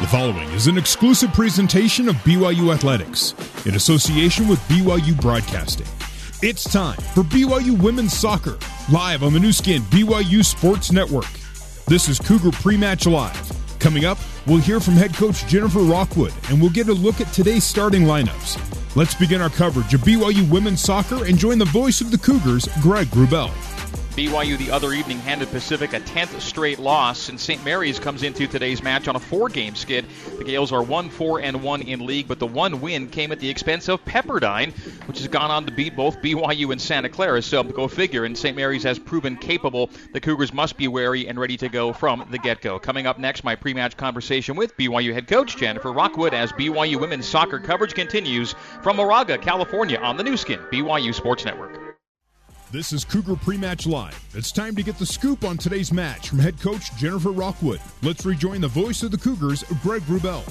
The following is an exclusive presentation of BYU Athletics in association with BYU Broadcasting. It's time for BYU Women's Soccer, live on the Nu Skin BYU Sports Network. This is Cougar Pre-Match Live. Coming up, we'll hear from head coach Jennifer Rockwood, and we'll get a look at today's starting lineups. Let's begin our coverage of BYU Women's Soccer and join the voice of the Cougars, Greg Wrubell. BYU the other evening handed Pacific a 10th straight loss, and St. Mary's comes into today's match on a four-game skid. The Gaels are 1-4 and 1 in league, but the one win came at the expense of Pepperdine, which has gone on to beat both BYU and Santa Clara. So go figure. And St. Mary's has proven capable. The Cougars must be wary and ready to go from the get-go. Coming up next, my pre-match conversation with BYU head coach Jennifer Rockwood as BYU women's soccer coverage continues from Moraga, California, on the Nu Skin BYU Sports Network. This is Cougar Pre-Match Live. It's time to get the scoop on today's match from head coach Jennifer Rockwood. Let's rejoin the voice of the Cougars, Greg Wrubell.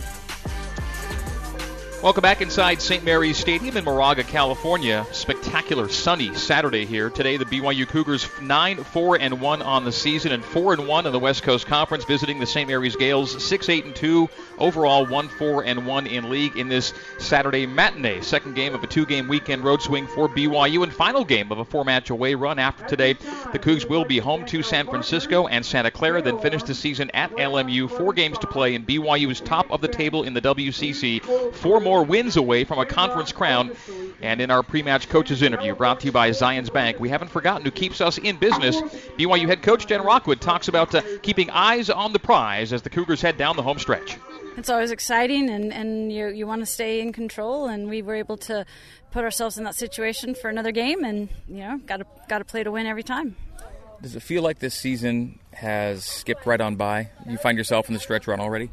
Welcome back inside St. Mary's Stadium in Moraga, California. Spectacular sunny Saturday here. Today, the BYU Cougars 9 4 and 1 on the season and 4 and 1 in the West Coast Conference, visiting the St. Mary's Gaels 6 8 and 2, overall 1 4 and 1 in league in this Saturday matinee. Second game of a two game weekend road swing for BYU and final game of a four match away run after today. The Cougs will be home to San Francisco and Santa Clara, then finish the season at LMU. Four games to play, and BYU is top of the table in the WCC. Four more wins away from a conference crown. And in our pre-match coaches interview, brought to you by Zions Bank, we haven't forgotten who keeps us in business. BYU head coach Jen Rockwood talks about uh, keeping eyes on the prize as the Cougars head down the home stretch. It's always exciting, and, and you you want to stay in control, and we were able to put ourselves in that situation for another game, and you know, got to got to play to win every time. Does it feel like this season has skipped right on by? You find yourself in the stretch run already?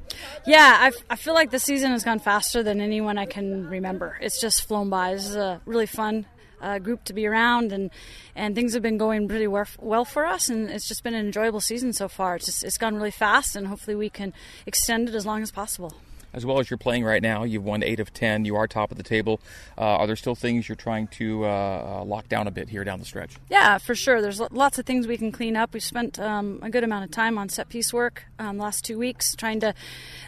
Yeah, I, I feel like the season has gone faster than anyone I can remember. It's just flown by. This is a really fun uh, group to be around, and and things have been going pretty well for us, and it's just been an enjoyable season so far. It's just it's gone really fast, and hopefully we can extend it as long as possible as well as you're playing right now. You've won eight of ten. You are top of the table. Uh, are there still things you're trying to uh, uh, lock down a bit here down the stretch? Yeah, for sure. There's lots of things we can clean up. We've spent um, a good amount of time on set piece work um, last two weeks, trying to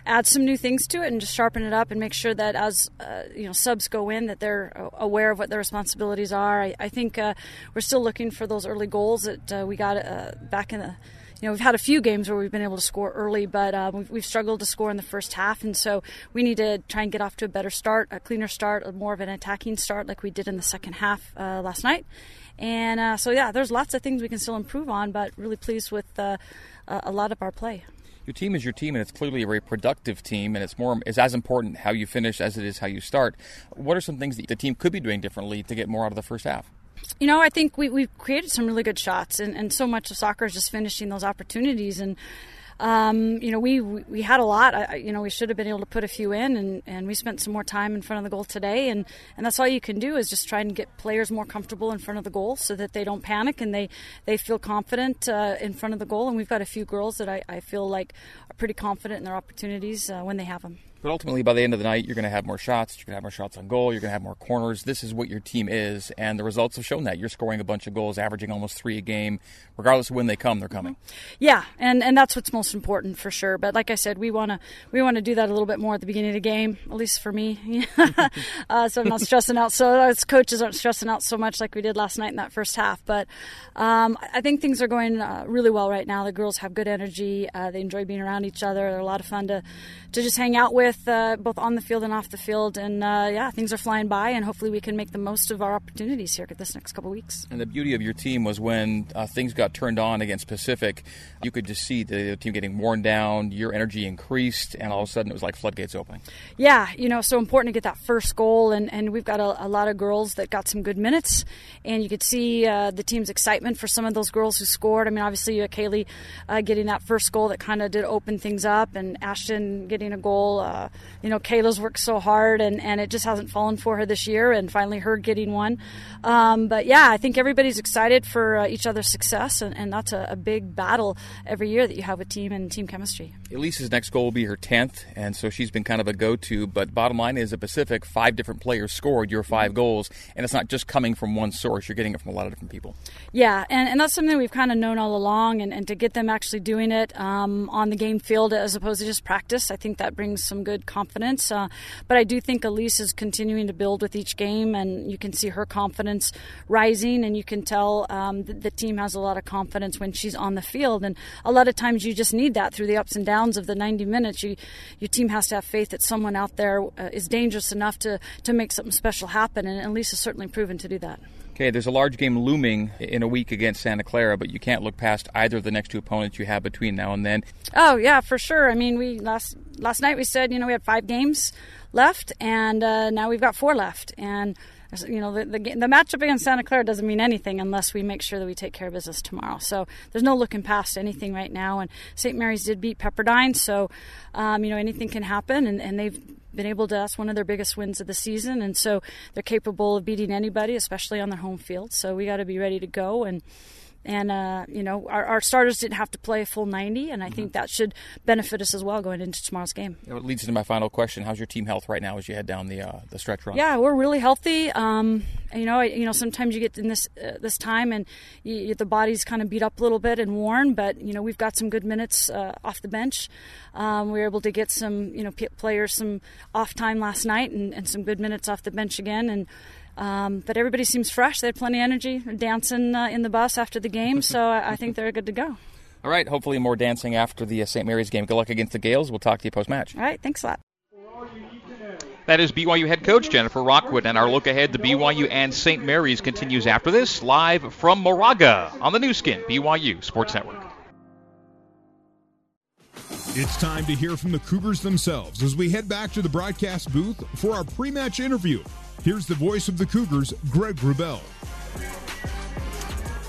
add some new things to it and just sharpen it up and make sure that as uh, you know subs go in, that they're aware of what their responsibilities are. I, I think uh, we're still looking for those early goals that uh, we got back in the you know, we've had a few games where we've been able to score early, but uh, we've, we've, struggled to score in the first half, and so we need to try and get off to a better start, a cleaner start, a more of an attacking start like we did in the second half uh, last night. And uh, so, yeah, there's lots of things we can still improve on, but really pleased with uh, a lot of our play your team is your team, and it's clearly a very productive team, and it's more is as important how you finish as it is how you start. What are some things that the team could be doing differently to get more out of the first half? You know, I think we, we've created some really good shots, and, and so much of soccer is just finishing those opportunities. And, um, you know, we, we had a lot. You know, we should have been able to put a few in, and, and we spent some more time in front of the goal today. And, and that's all you can do is just try and get players more comfortable in front of the goal so that they don't panic and they, they feel confident uh, in front of the goal. And we've got a few girls that I, I feel like are pretty confident in their opportunities uh, when they have them. But ultimately, by the end of the night, you're going to have more shots. You're going to have more shots on goal. You're going to have more corners. This is what your team is, and the results have shown that. You're scoring a bunch of goals, averaging almost three a game. Regardless of when they come, they're coming. Yeah, and, and that's what's most important for sure. But like I said, we want to we want to do that a little bit more at the beginning of the game, at least for me. uh, so I'm not stressing out. So as coaches aren't stressing out so much like we did last night in that first half. But um, I think things are going uh, really well right now. The girls have good energy. Uh, they enjoy being around each other. They're a lot of fun to to just hang out with, uh, both on the field and off the field. And uh, yeah, things are flying by, and hopefully we can make the most of our opportunities here this next couple weeks. And the beauty of your team was when uh, things got turned on against Pacific, you could just see the team getting worn down, your energy increased, and all of a sudden it was like floodgates opening. Yeah, you know, so important to get that first goal, and, and we've got a, a lot of girls that got some good minutes, and you could see uh, the team's excitement for some of those girls who scored. I mean, obviously, uh, Kaylee uh, getting that first goal that kind of did open things up, and Ashton getting a goal. Uh, you know, Kayla's worked so hard, and, and it just hasn't fallen for her this year, and finally her getting one. Um, but yeah, I think everybody's excited for uh, each other's success, and, and that's a, a, big battle every year that you have with team and team chemistry. Elise's next goal will be her 10th, and so she's been kind of a go to. But bottom line is, at Pacific, five different players scored your 5 goals, and it's not just coming from one source, you're getting it from a lot of different people. Yeah, and, and that's something we've kind of known all along, and, and to get them actually doing it um, on the game field as opposed to just practice, I think that brings some good confidence. Uh, but I do think Elise is continuing to build with each game, and you can see her confidence rising, and you can tell um, the, the team has a lot of confidence when she's on the field. And a lot of times you just need that through the ups and downs of the 90 minutes. You, your team has to have faith that someone out there uh, is dangerous enough to, to make something special happen, and Elise has certainly proven to do that. Okay, there's a large game looming in a week against Santa Clara, but you can't look past either of the next two opponents you have between now and then. Oh yeah, for sure. I mean, we last last night we said you know we had five games left, and uh, now we've got four left, and you know the, the, the matchup against Santa Clara doesn't mean anything unless we make sure that we take care of business tomorrow. So there's no looking past anything right now. And St. Mary's did beat Pepperdine, so um, you know anything can happen, and, and they've been able to that's one of their biggest wins of the season. And so they're capable of beating anybody especially on their home field. So we got to be ready to go and and uh, you know our, our, starters didn't have to play a full 90 and i mm-hmm. think that should benefit us as well going into tomorrow's game. It leads to my final question. How's your team health right now as you head down the uh, the stretch run? Yeah we're really healthy. Um, you know I, you know sometimes you get in this uh, this time and you, the body's kind of beat up a little bit and worn but you know we've got some good minutes uh, off the bench. Um, we were able to get some you know players some off time last night and, and some good minutes off the bench again. And um, but everybody seems fresh. They had plenty of energy, dancing uh, in the bus after the game, so I, I, think they're good to go. All right, hopefully more dancing after the uh, St. Mary's game. Good luck against the Gaels. We'll talk to you post match. All right, thanks a lot. That is BYU head coach Jennifer Rockwood, and our look ahead to BYU and St. Mary's continues after this, live from Moraga on the Nu Skin, BYU Sports Network. It's time to hear from the Cougars themselves as we head back to the broadcast booth for our pre match interview Here's the voice of the Cougars, Greg Wrubell.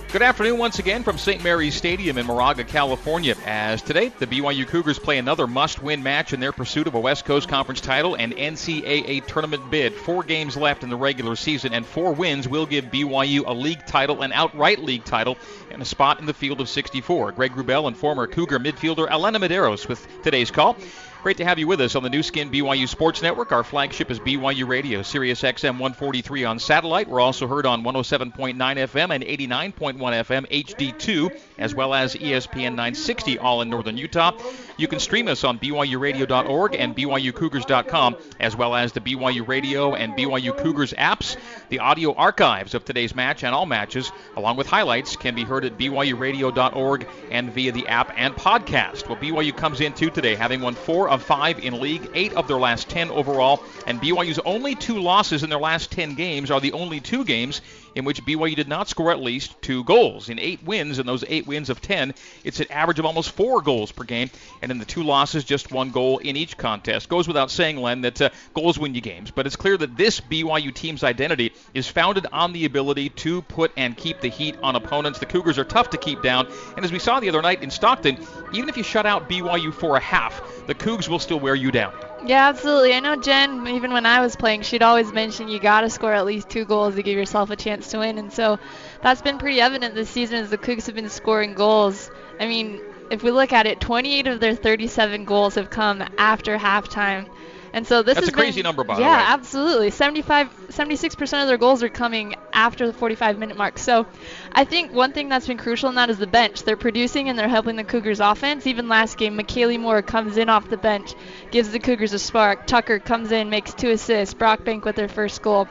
Good afternoon once again from St. Mary's Stadium in Moraga, California. As today, the BYU Cougars play another must win match in their pursuit of a West Coast Conference title and NCAA tournament bid. Four games left in the regular season, and four wins will give BYU a league title, an outright league title, and a spot in the field of 64. Greg Wrubell and former Cougar midfielder Elena Medeiros with today's call. Great to have you with us on the Nu Skin BYU Sports Network. Our flagship is BYU Radio, Sirius XM 143 on satellite. We're also heard on 107.9 FM and 89.1 FM HD2, as well as ESPN 960, all in northern Utah. You can stream us on BYURadio.org and BYUCougars.com, as well as the BYU Radio and BYU Cougars apps. The audio archives of today's match and all matches, along with highlights, can be heard at BYURadio.org and via the app and podcast. Well, BYU comes in today, having won four of five in league, eight of their last 10 overall, and BYU's only two losses in their last 10 games are the only two games in which BYU did not score at least two goals. In eight wins, in those eight wins of 10, it's an average of almost four goals per game, and in the two losses, just one goal in each contest. Goes without saying, Len, that uh, goals win you games, but it's clear that this BYU team's identity is founded on the ability to put and keep the heat on opponents. The Cougars are tough to keep down, and as we saw the other night in Stockton, even if you shut out BYU for a half, the Cougs will still wear you down. Yeah, absolutely. I know Jen, even when I was playing, she'd always mention you got to score at least two goals to give yourself a chance to win. And so that's been pretty evident this season as the Cougs have been scoring goals. I mean, if we look at it, 28 of their 37 goals have come after halftime. And so this That's is a crazy number, by yeah, the way. Absolutely. 75, 76% of their goals are coming after the 45 minute mark. So I think one thing that's been crucial in that is the bench. They're producing and they're helping the Cougars offense. Even last game, McKaylee Moore comes in off the bench, gives the Cougars a spark. Tucker comes in, makes two assists. Brockbank with their first goal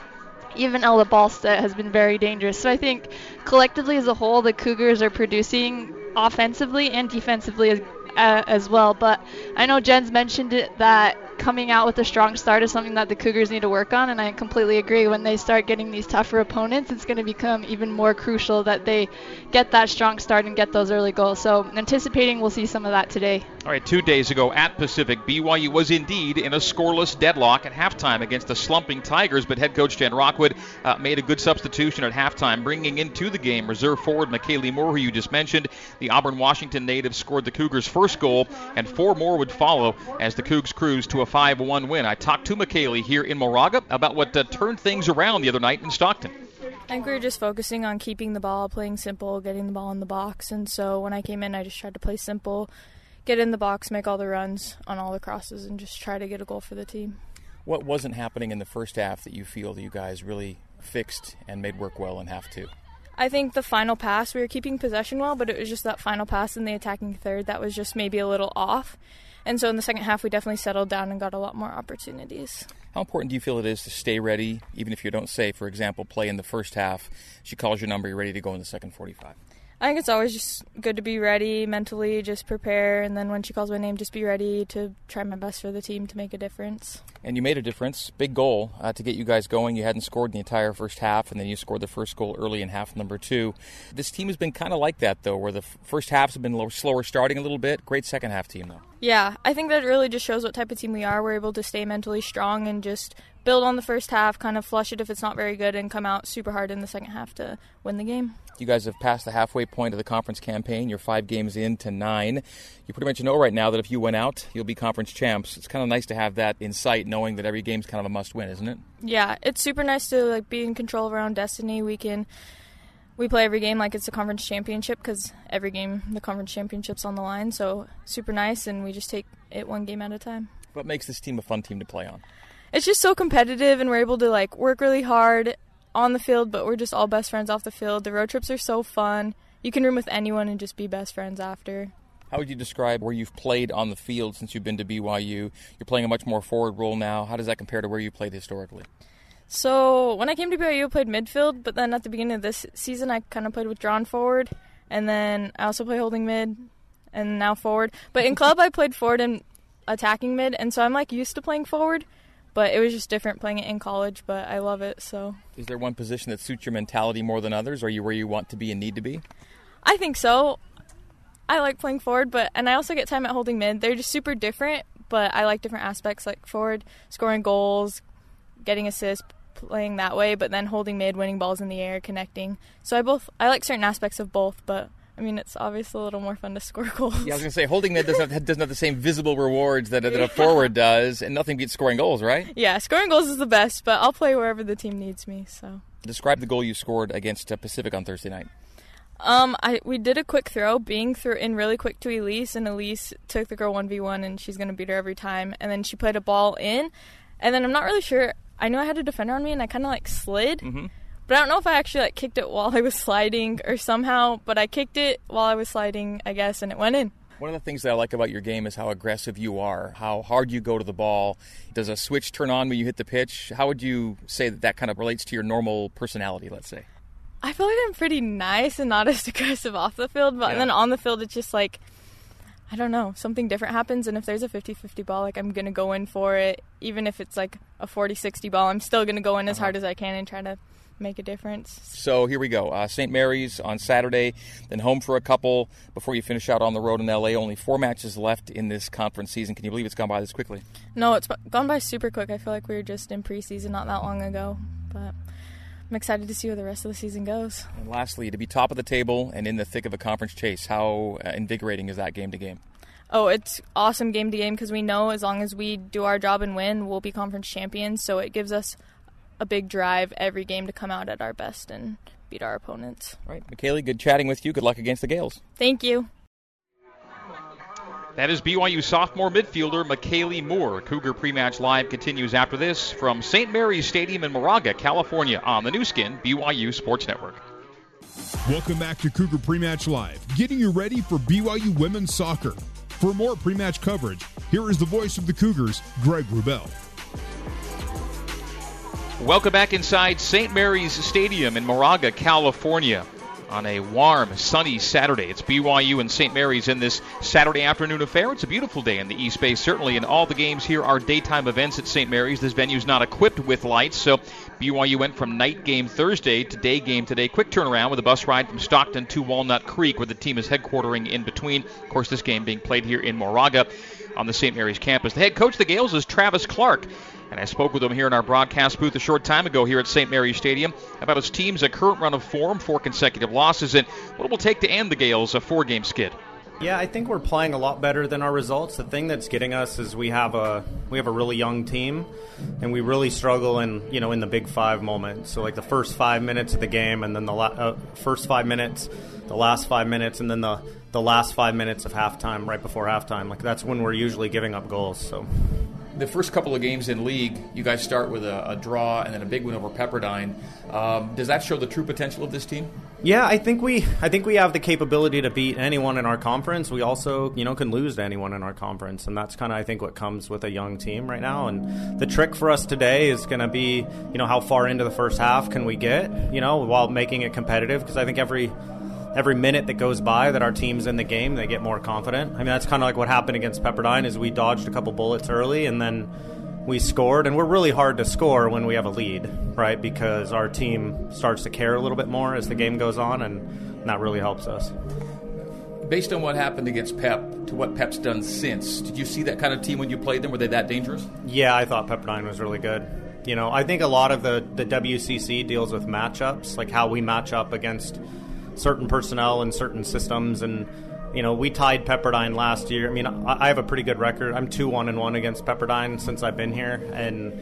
even Ella Ballstedt has been very dangerous. So I think collectively as a whole, the Cougars are producing offensively and defensively as, uh, as well. But I know Jen's mentioned it that coming out with a strong start is something that the Cougars need to work on, and I completely agree. When they start getting these tougher opponents, it's going to become even more crucial that they get that strong start and get those early goals. So, anticipating we'll see some of that today. All right, two days ago at Pacific, BYU was indeed in a scoreless deadlock at halftime against the slumping Tigers, but head coach Jen Rockwood uh, made a good substitution at halftime, bringing into the game reserve forward McKaylee Moore, who you just mentioned. The Auburn Washington native scored the Cougars' first goal, and four more would follow as the Cougs cruise to a a 5 1 win. I talked to McKaylee here in Moraga about what uh, turned things around the other night in Stockton. I think we were just focusing on keeping the ball, playing simple, getting the ball in the box. And so when I came in, I just tried to play simple, get in the box, make all the runs on all the crosses, and just try to get a goal for the team. What wasn't happening in the first half that you feel that you guys really fixed and made work well in half two? I think the final pass, we were keeping possession well, but it was just that final pass in the attacking third that was just maybe a little off. And so in the second half, we definitely settled down and got a lot more opportunities. How important do you feel it is to stay ready, even if you don't say, for example, play in the first half? She calls your number, you're ready to go in the second 45. I think it's always just good to be ready mentally, just prepare, and then when she calls my name, just be ready to try my best for the team to make a difference. And you made a difference, big goal uh, to get you guys going. You hadn't scored in the entire first half, and then you scored the first goal early in half number two. This team has been kind of like that, though, where the f- first halves have been low, slower starting a little bit. Great second half team, though. Yeah, I think that really just shows what type of team we are. We're able to stay mentally strong and just build on the first half, kind of flush it if it's not very good, and come out super hard in the second half to win the game. You guys have passed the halfway point of the conference campaign. You're five games in to nine. You pretty much know right now that if you win out, you'll be conference champs. It's kind of nice to have that in sight, knowing that every game's kind of a must-win, isn't it? Yeah, it's super nice to like be in control of our own destiny. We can we play every game like it's a conference championship because every game the conference championship's on the line. So super nice, and we just take it one game at a time. What makes this team a fun team to play on? It's just so competitive, and we're able to like work really hard on the field, but we're just all best friends off the field. The road trips are so fun. You can room with anyone and just be best friends after. How would you describe where you've played on the field since you've been to BYU? You're playing a much more forward role now. How does that compare to where you played historically? So when I came to BYU, I played midfield, but then at the beginning of this season, I kind of played withdrawn forward, and then I also play holding mid, and now forward. But in club, I played forward and attacking mid, and so I'm like used to playing forward. But it was just different playing it in college, but I love it. So, is there one position that suits your mentality more than others? Are you where you want to be and need to be? I think so. I like playing forward, but and I also get time at holding mid. They're just super different, but I like different aspects like forward, scoring goals, getting assists, playing that way, but then holding mid, winning balls in the air, connecting. So I both I like certain aspects of both, but I mean, it's obviously a little more fun to score goals. Yeah, I was going to say, holding mid doesn't have, doesn't have the same visible rewards that, that a forward does, and nothing beats scoring goals, right? Yeah, scoring goals is the best, but I'll play wherever the team needs me. So. Describe the goal you scored against uh, Pacific on Thursday night. Um, I we did a quick throw, being through in really quick to Elise, and Elise took the girl one v one, and she's gonna beat her every time. And then she played a ball in, and then I'm not really sure. I knew I had a defender on me, and I kind of like slid. Mm-hmm. But I don't know if I actually like kicked it while I was sliding or somehow, but I kicked it while I was sliding, I guess, and it went in. One of the things that I like about your game is how aggressive you are, how hard you go to the ball. Does a switch turn on when you hit the pitch? How would you say that that kind of relates to your normal personality, let's say? I feel like I'm pretty nice and not as aggressive off the field, but Yeah. then on the field, it's just like, I don't know, something different happens. And if there's a 50 50 ball, like I'm going to go in for it. Even if it's like a 40 60 ball, I'm still going to go in as Uh-huh. hard as I can and try to make a difference. So here we go. Uh, St. Mary's on Saturday, then home for a couple before you finish out on the road in LA. Only four matches left in this conference season. Can you believe it's gone by this quickly? No, it's gone by super quick. I feel like we were just in preseason not that long ago. But I'm excited to see where the rest of the season goes. And lastly, to be top of the table and in the thick of a conference chase, how uh, invigorating is that game to game? Oh, it's awesome game to game because we know as long as we do our job and win, we'll be conference champions. So it gives us a big drive every game to come out at our best and beat our opponents. All right, McKaylee, good chatting with you. Good luck against the Gaels. Thank you. That is BYU sophomore midfielder McKaylee Moore. Cougar pre-match live continues after this from St. Mary's Stadium in Moraga, California, on the Nu Skin BYU Sports Network. Welcome back to Cougar Pre-Match Live, getting you ready for BYU women's soccer. For more pre-match coverage, here is the voice of the Cougars, Greg Wrubell. Welcome back inside St. Mary's Stadium in Moraga, California. On a warm, sunny Saturday. It's BYU and St. Mary's in this Saturday afternoon affair. It's a beautiful day in the East Bay, certainly, and all the games here are daytime events at St. Mary's. This venue is not equipped with lights, so BYU went from night game Thursday to day game today. Quick turnaround with a bus ride from Stockton to Walnut Creek, where the team is headquartering in between. Of course, this game being played here in Moraga on the St. Mary's campus. The head coach of the Gaels is Travis Clark. And I spoke with him here in our broadcast booth a short time ago here at St. Mary's Stadium about his team's current run of form, four consecutive losses, and what it will take to end the Gaels' a four-game skid. Yeah, I think we're playing a lot better than our results. The thing that's getting us is we have a we have a really young team, and we really struggle in you know in the big five moments. So like the first five minutes of the game, and then the la- uh, first five minutes, the last five minutes, and then the the last five minutes of halftime, right before halftime. Like that's when we're usually giving up goals. So the first couple of games in league, you guys start with a, a draw and then a big win over Pepperdine. Um, does that show the true potential of this team? Yeah, I think we I think we have the capability to beat anyone in our conference. We also, you know, can lose to anyone in our conference, and that's kind of I think what comes with a young team right now. And the trick for us today is going to be, you know, how far into the first half can we get, you know, while making it competitive because I think every every minute that goes by that our team's in the game, they get more confident. I mean, that's kind of like what happened against Pepperdine is we dodged a couple bullets early and then we scored, and we're really hard to score when we have a lead, right? Because our team starts to care a little bit more as the game goes on, and that really helps us. Based on what happened against Pep to what Pep's done since, did you see that kind of team when you played them? Were they that dangerous? Yeah, I thought Pepperdine was really good. You know, I think a lot of the, the WCC deals with matchups, like how we match up against certain personnel and certain systems. And you know, we tied Pepperdine last year. I mean, I, have a pretty good record. I'm two one and one against Pepperdine since I've been here, and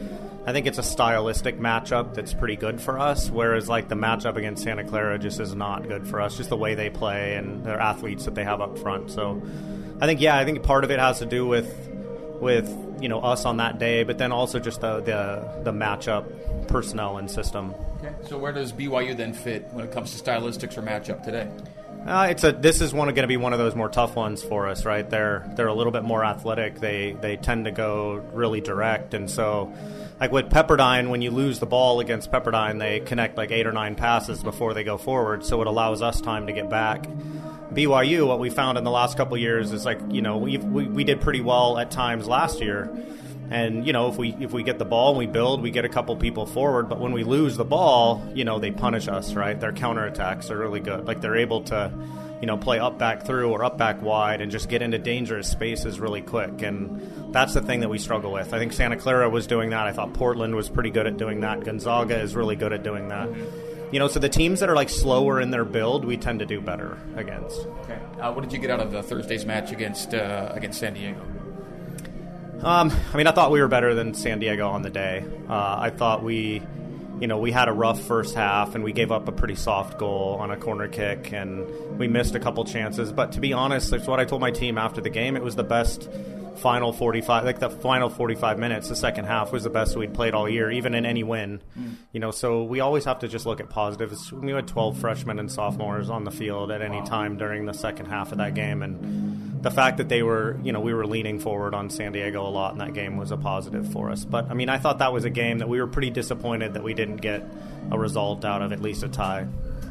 I think it's a stylistic matchup that's pretty good for us. Whereas like the matchup against Santa Clara just is not good for us. Just the way they play and their athletes that they have up front. So I think yeah, I think part of it has to do with with you know us on that day, but then also just the the, the matchup personnel and system. Okay. So where does BYU then fit when it comes to stylistics or matchup today? Uh, it's a. This is one going to be one of those more tough ones for us, right? They're they're a little bit more athletic. They they tend to go really direct, and so like with Pepperdine, when you lose the ball against Pepperdine, they connect like eight or nine passes before they go forward, so it allows us time to get back. BYU, what we found in the last couple years is like you know we we did pretty well at times last year and you know, if we if we get the ball and we build, we get a couple people forward. But when we lose the ball, you know, they punish us. Right? Their counterattacks are really good. Like they're able to, you know, play up back through or up back wide and just get into dangerous spaces really quick. And that's the thing that we struggle with. I think Santa Clara was doing that. I thought Portland was pretty good at doing that. Gonzaga is really good at doing that. You know, so the teams that are like slower in their build, we tend to do better against. Okay. Uh, what did you get out of the Thursday's match against uh, against San Diego? Um, I mean, I thought we were better than San Diego on the day. Uh, I thought we, you know, we had a rough first half and we gave up a pretty soft goal on a corner kick and we missed a couple chances. But to be honest, it's what I told my team after the game. It was the best final 45 like the final 45 minutes the second half was the best we'd played all year even in any win mm. you know so we always have to just look at positives we had 12 freshmen and sophomores on the field at any time during the second half of that game and the fact that they were, you know, we were leaning forward on San Diego a lot in that game was a positive for us. But I mean, I thought that was a game that we were pretty disappointed that we didn't get a result out of, at least a tie.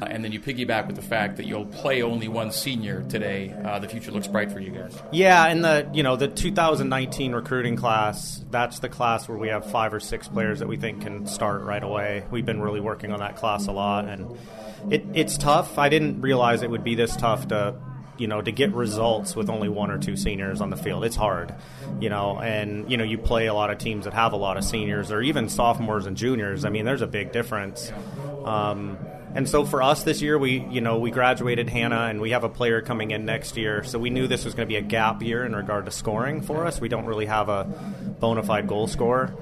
And then you piggyback with the fact that you'll play only one senior today. Uh, the future looks bright for you guys. Yeah, and the you know the 2019 recruiting class. That's the class where we have five or six players that we think can start right away. We've been really working on that class a lot, and it, it's tough. I didn't realize it would be this tough to you know, to get results with only one or two seniors on the field. It's hard, you know, and, you know, you play a lot of teams that have a lot of seniors or even sophomores and juniors. I mean, there's a big difference. Um, and so for us this year, we, you know, we graduated Hannah and we have a player coming in next year. So we knew this was going to be a gap year in regard to scoring for us. We don't really have a bona fide goal scorer.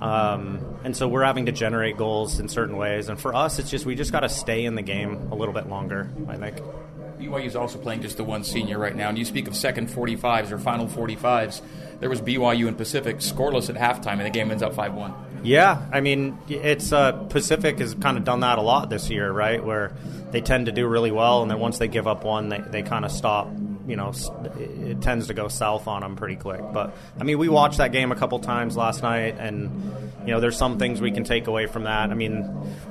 Um, and so we're having to generate goals in certain ways. And for us, it's just, we just got to stay in the game a little bit longer, I think. BYU is also playing just the one senior right now. And you speak of second 45s or final 45s. There was BYU and Pacific scoreless at halftime, and the game ends up 5 1. Yeah, I mean, it's uh, Pacific has kind of done that a lot this year, right? Where they tend to do really well, and then once they give up one, they, they kind of stop. You know, it tends to go south on them pretty quick. But I mean, we watched that game a couple times last night, and you know, there's some things we can take away from that. I mean,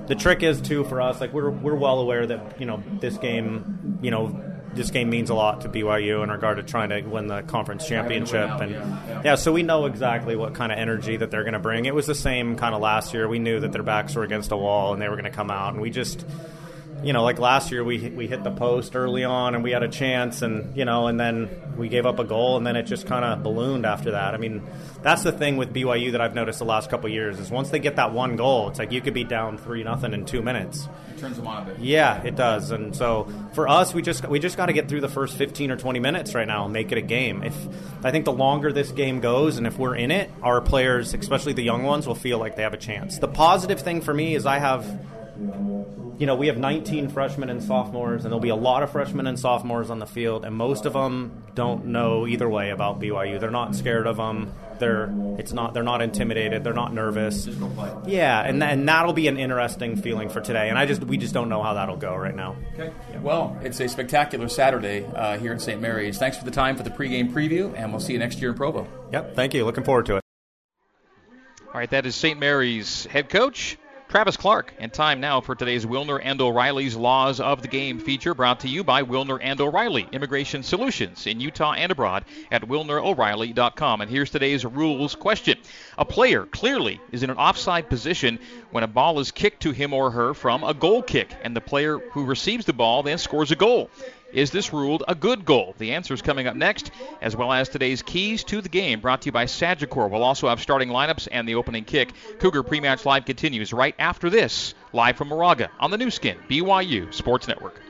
the trick is too for us, like we're we're well aware that you know this game, you know, this game means a lot to BYU in regard to trying to win the conference championship. And yeah, so we know exactly what kind of energy that they're going to bring. It was the same kind of last year. We knew that their backs were against a wall and they were going to come out, and we just you know, like last year we we hit the post early on and we had a chance, and you know, and then we gave up a goal, and then it just kind of ballooned after that. I mean, that's the thing with BYU that I've noticed the last couple years is once they get that one goal, it's like you could be down three nothing in two minutes. It turns them on a bit. Yeah, it does. And so for us, we just we just got to get through the first fifteen or twenty minutes right now and make it a game. If I think the longer this game goes, and if we're in it, our players, especially the young ones, will feel like they have a chance. The positive thing for me is I have you know, we have 19 freshmen and sophomores, and there'll be a lot of freshmen and sophomores on the field, and most of them don't know either way about BYU. They're not scared of them. They're it's not they're not intimidated. They're not nervous. Yeah, and and that'll be an interesting feeling for today. And I just we just don't know how that'll go right now. Okay. Well, it's a spectacular Saturday uh, here in St. Mary's. Thanks for the time for the pregame preview, and we'll see you next year in Provo. Yep. Thank you. Looking forward to it. All right, that is St. Mary's head coach Travis Clark. And time now for today's Wilner and O'Reilly's Laws of the Game feature brought to you by Wilner and O'Reilly Immigration Solutions in Utah and abroad at wilnero'reilly.com. And here's today's rules question. A player clearly is in an offside position when a ball is kicked to him or her from a goal kick, and the player who receives the ball then scores a goal. Is this ruled a good goal? The answer is coming up next, as well as today's keys to the game brought to you by Sagicor. We'll also have starting lineups and the opening kick. Cougar Pre-Match Live continues right after this, live from Moraga on the Nu Skin, BYU Sports Network.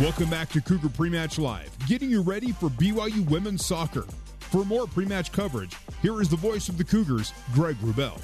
Welcome back to Cougar Pre-Match Live, getting you ready for BYU women's soccer. For more pre-match coverage, here is the voice of the Cougars, Greg Wrubell.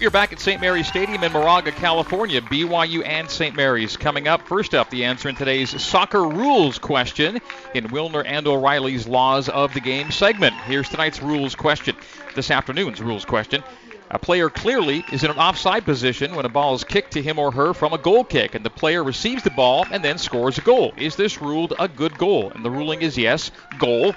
You're back at St. Mary's Stadium in Moraga, California. BYU and St. Mary's coming up. First up, the answer in today's soccer rules question in Wilner and O'Reilly's Laws of the Game segment. Here's tonight's rules question. This afternoon's rules question. A player clearly is in an offside position when a ball is kicked to him or her from a goal kick, and the player receives the ball and then scores a goal. Is this ruled a good goal? And the ruling is yes, goal,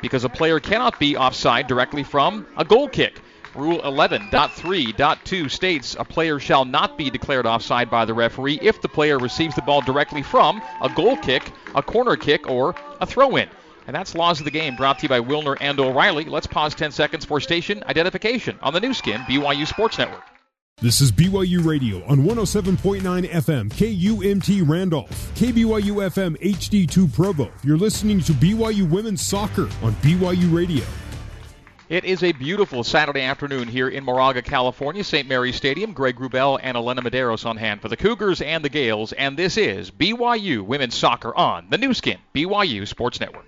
because a player cannot be offside directly from a goal kick. Rule 11.3.2 states a player shall not be declared offside by the referee if the player receives the ball directly from a goal kick, a corner kick, or a throw in. And that's Laws of the Game brought to you by Wilner and O'Reilly. Let's pause 10 seconds for station identification on the Nu Skin, BYU Sports Network. This is BYU Radio on 107.9 FM, KUMT Randolph, KBYU FM HD2 Provo. You're listening to BYU Women's Soccer on BYU Radio. It is a beautiful Saturday afternoon here in Moraga, California, St. Mary's Stadium. Greg Wrubell and Elena Medeiros on hand for the Cougars and the Gaels, and this is BYU Women's Soccer on the Nu Skin, BYU Sports Network.